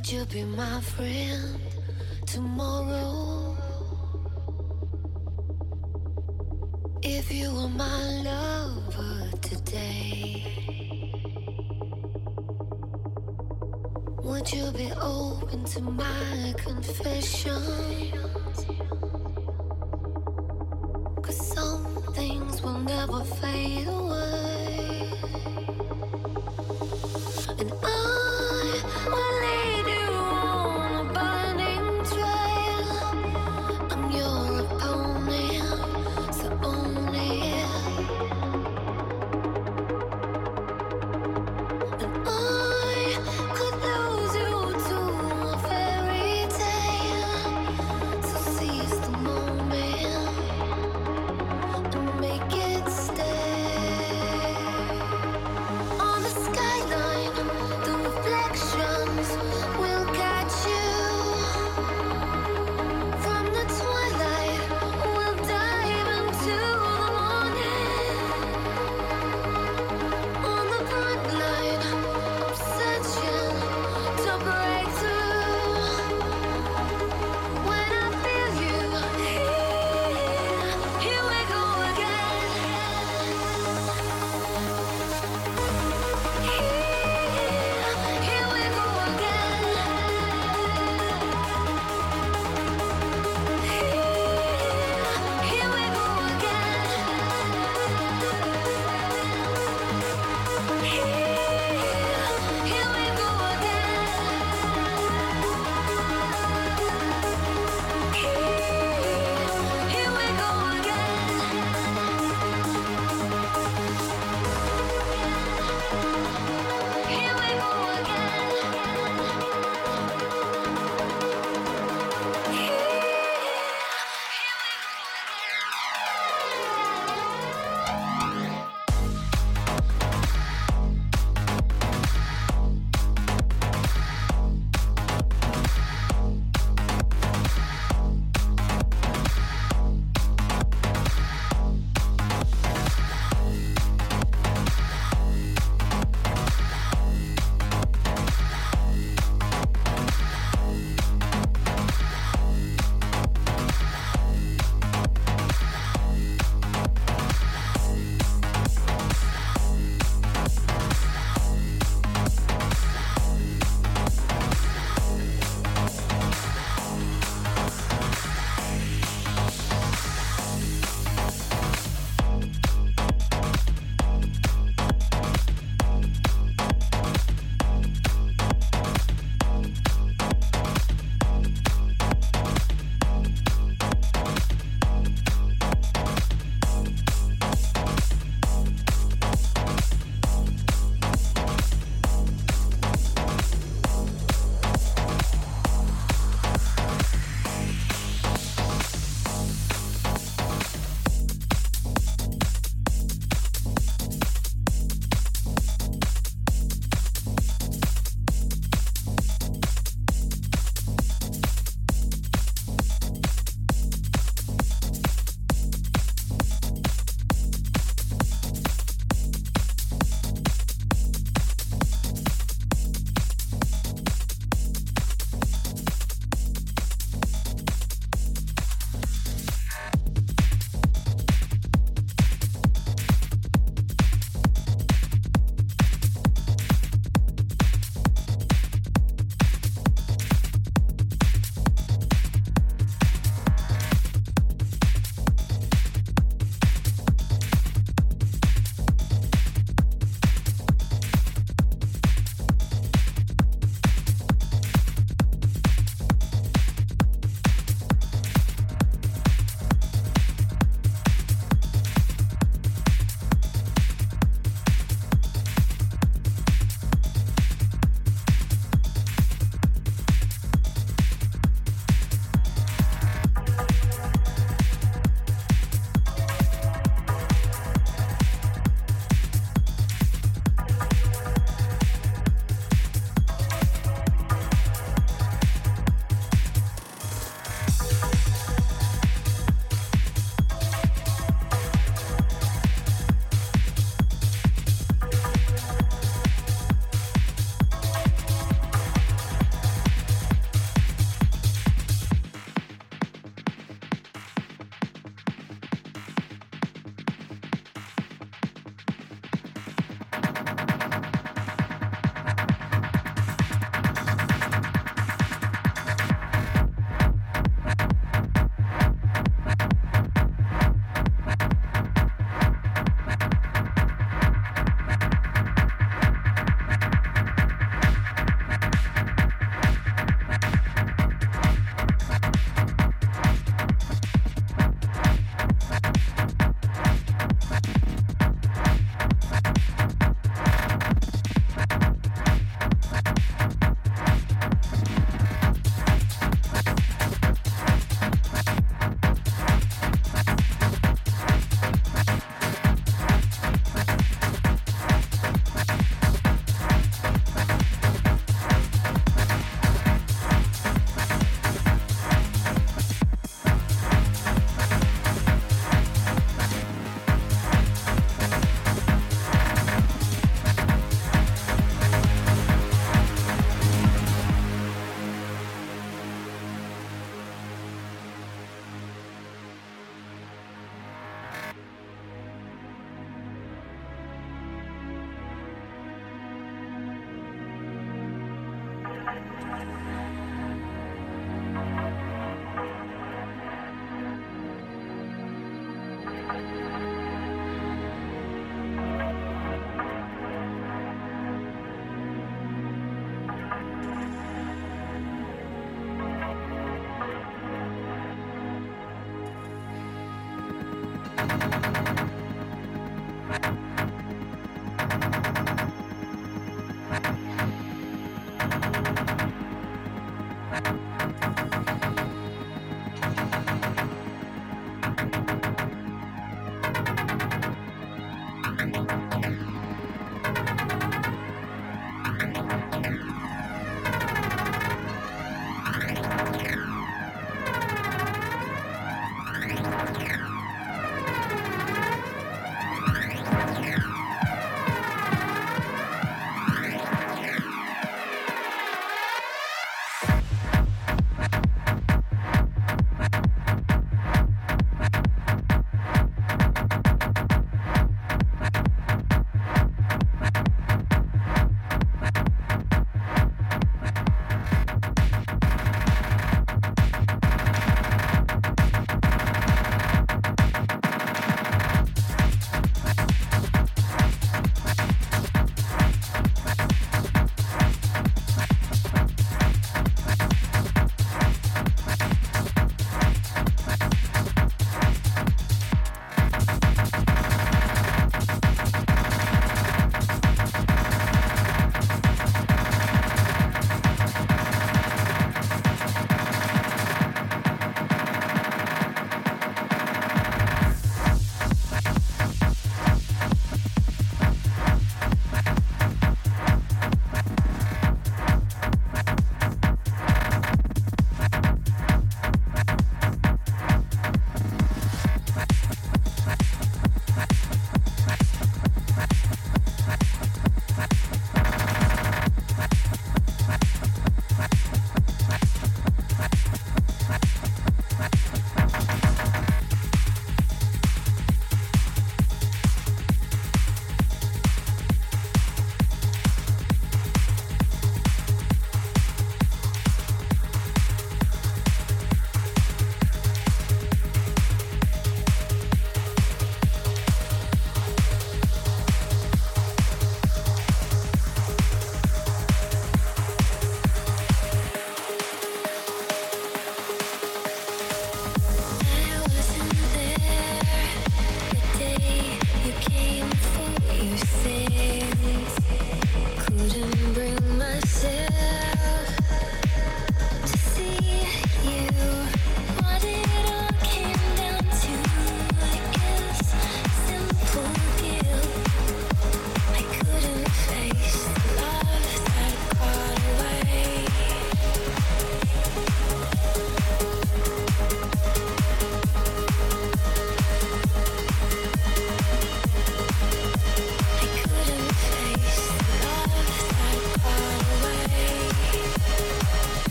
Would you be my friend tomorrow? If you were my lover today, would you be open to my confession?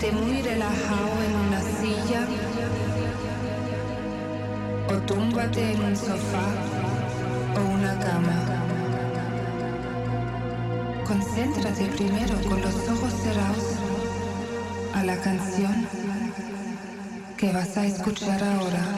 Siéntate muy relajado en una silla o túmbate en un sofá o una cama. Concéntrate primero con los ojos cerrados a la canción que vas a escuchar ahora.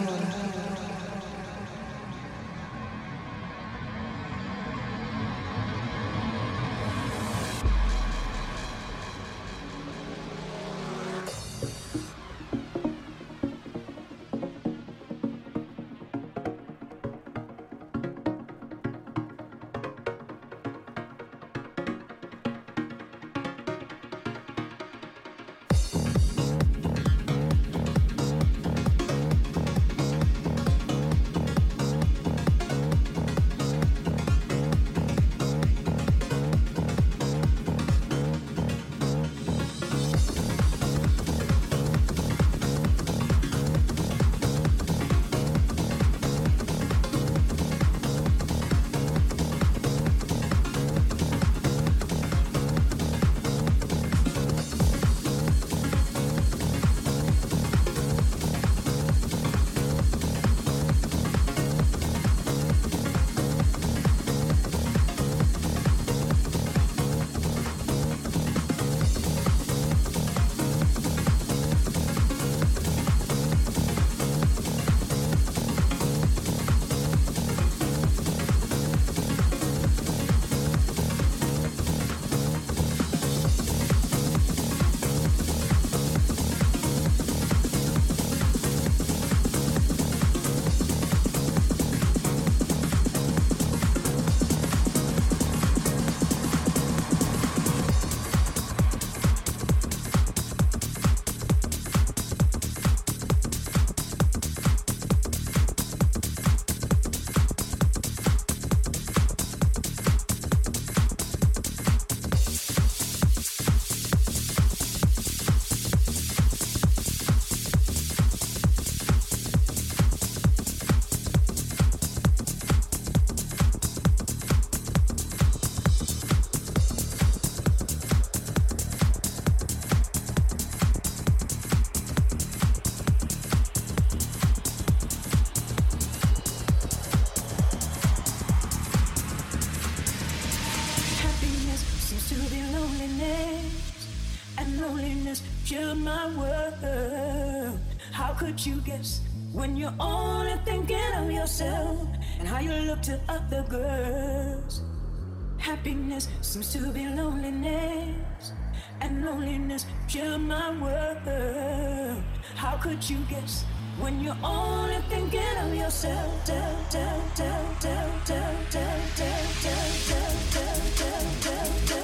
Seems to be loneliness and loneliness fill my world. How could you guess when you're only thinking of yourself? Tell, tell, tell, tell, tell, tell, tell, tell, tell, tell,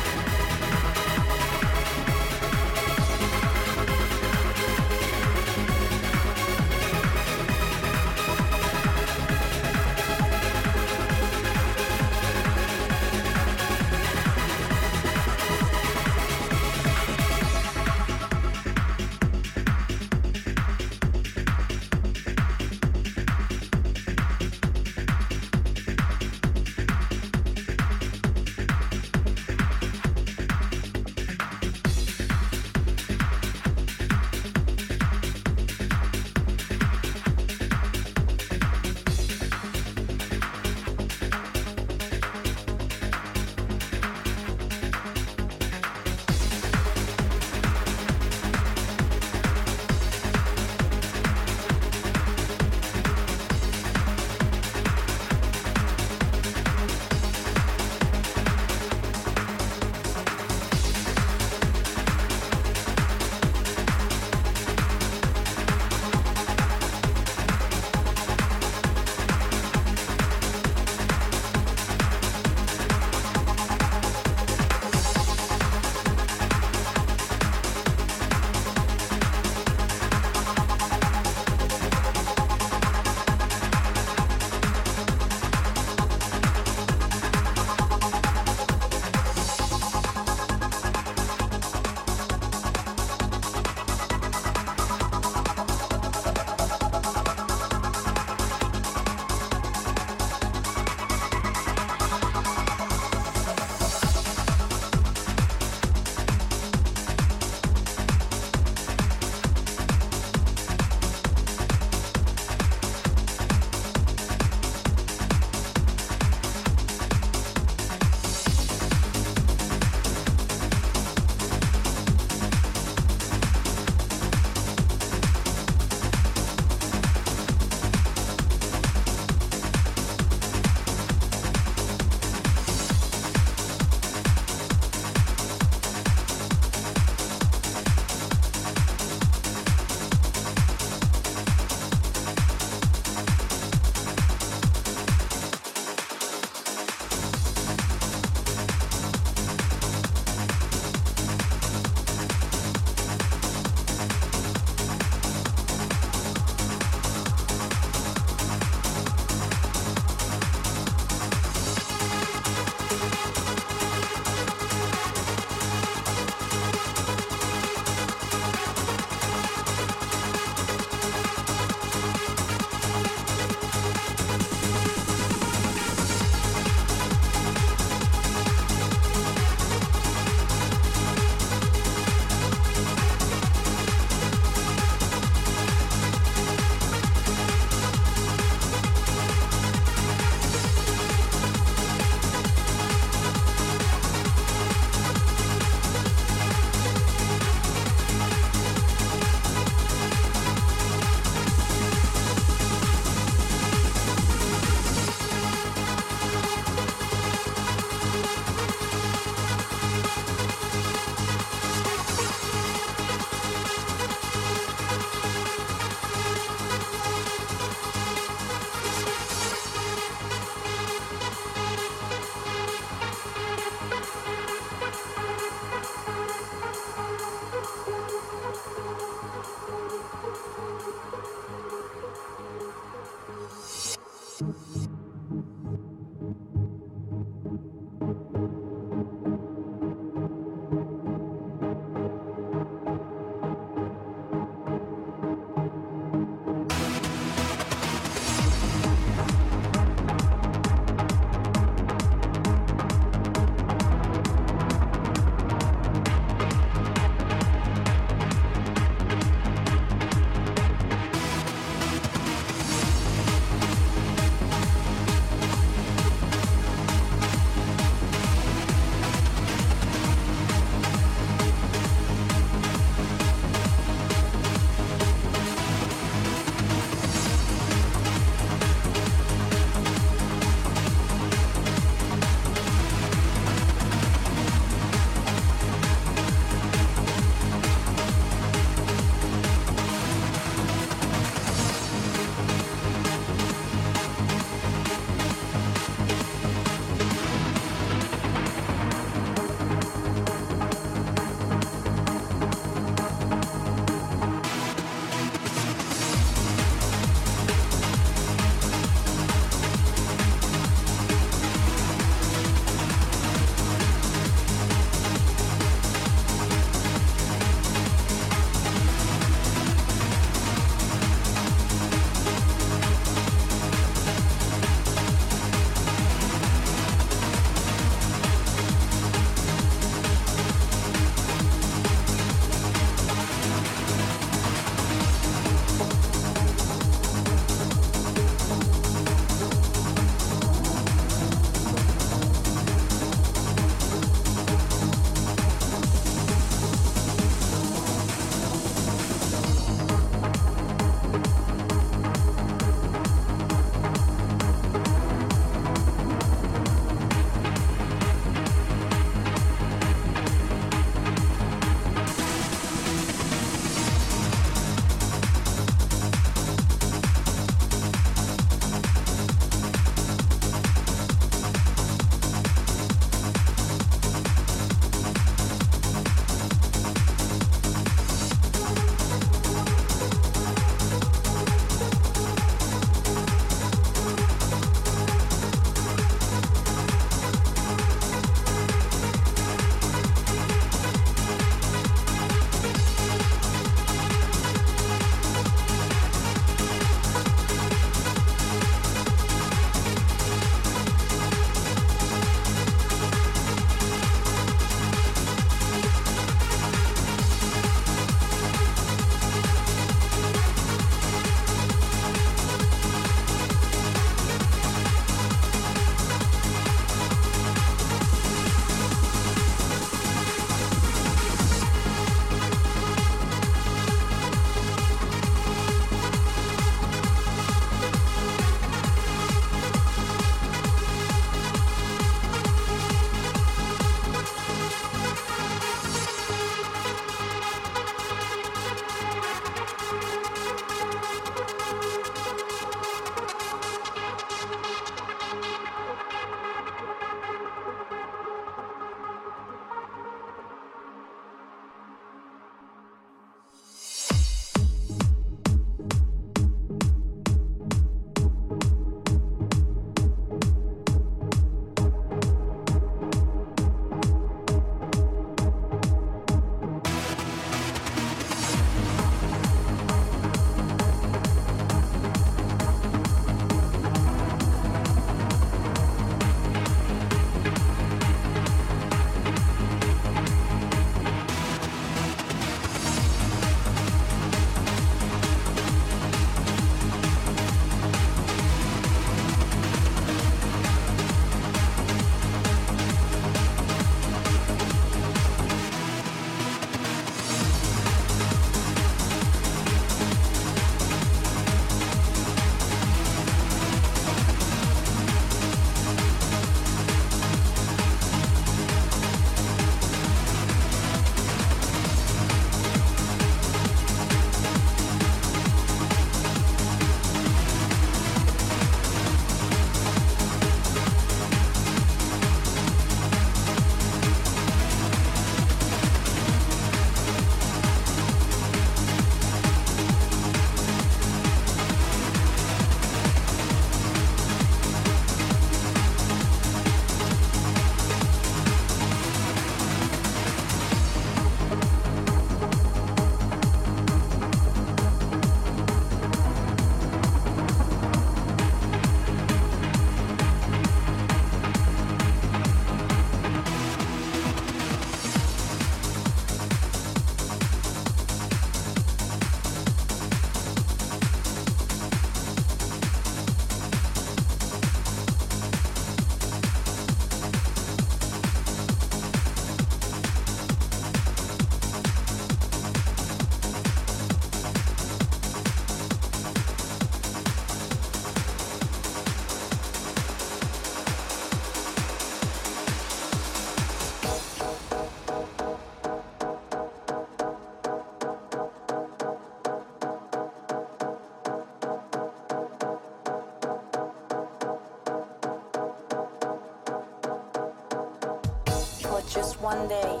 one day,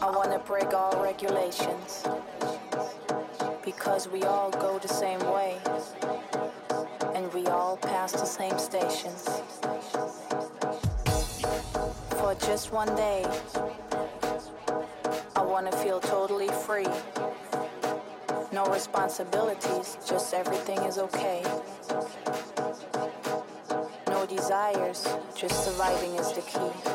I wanna break all regulations. Because we all go the same way, and we all pass the same stations. For just one day, I wanna feel totally free. No responsibilities, just everything is okay. No desires, just surviving is the key.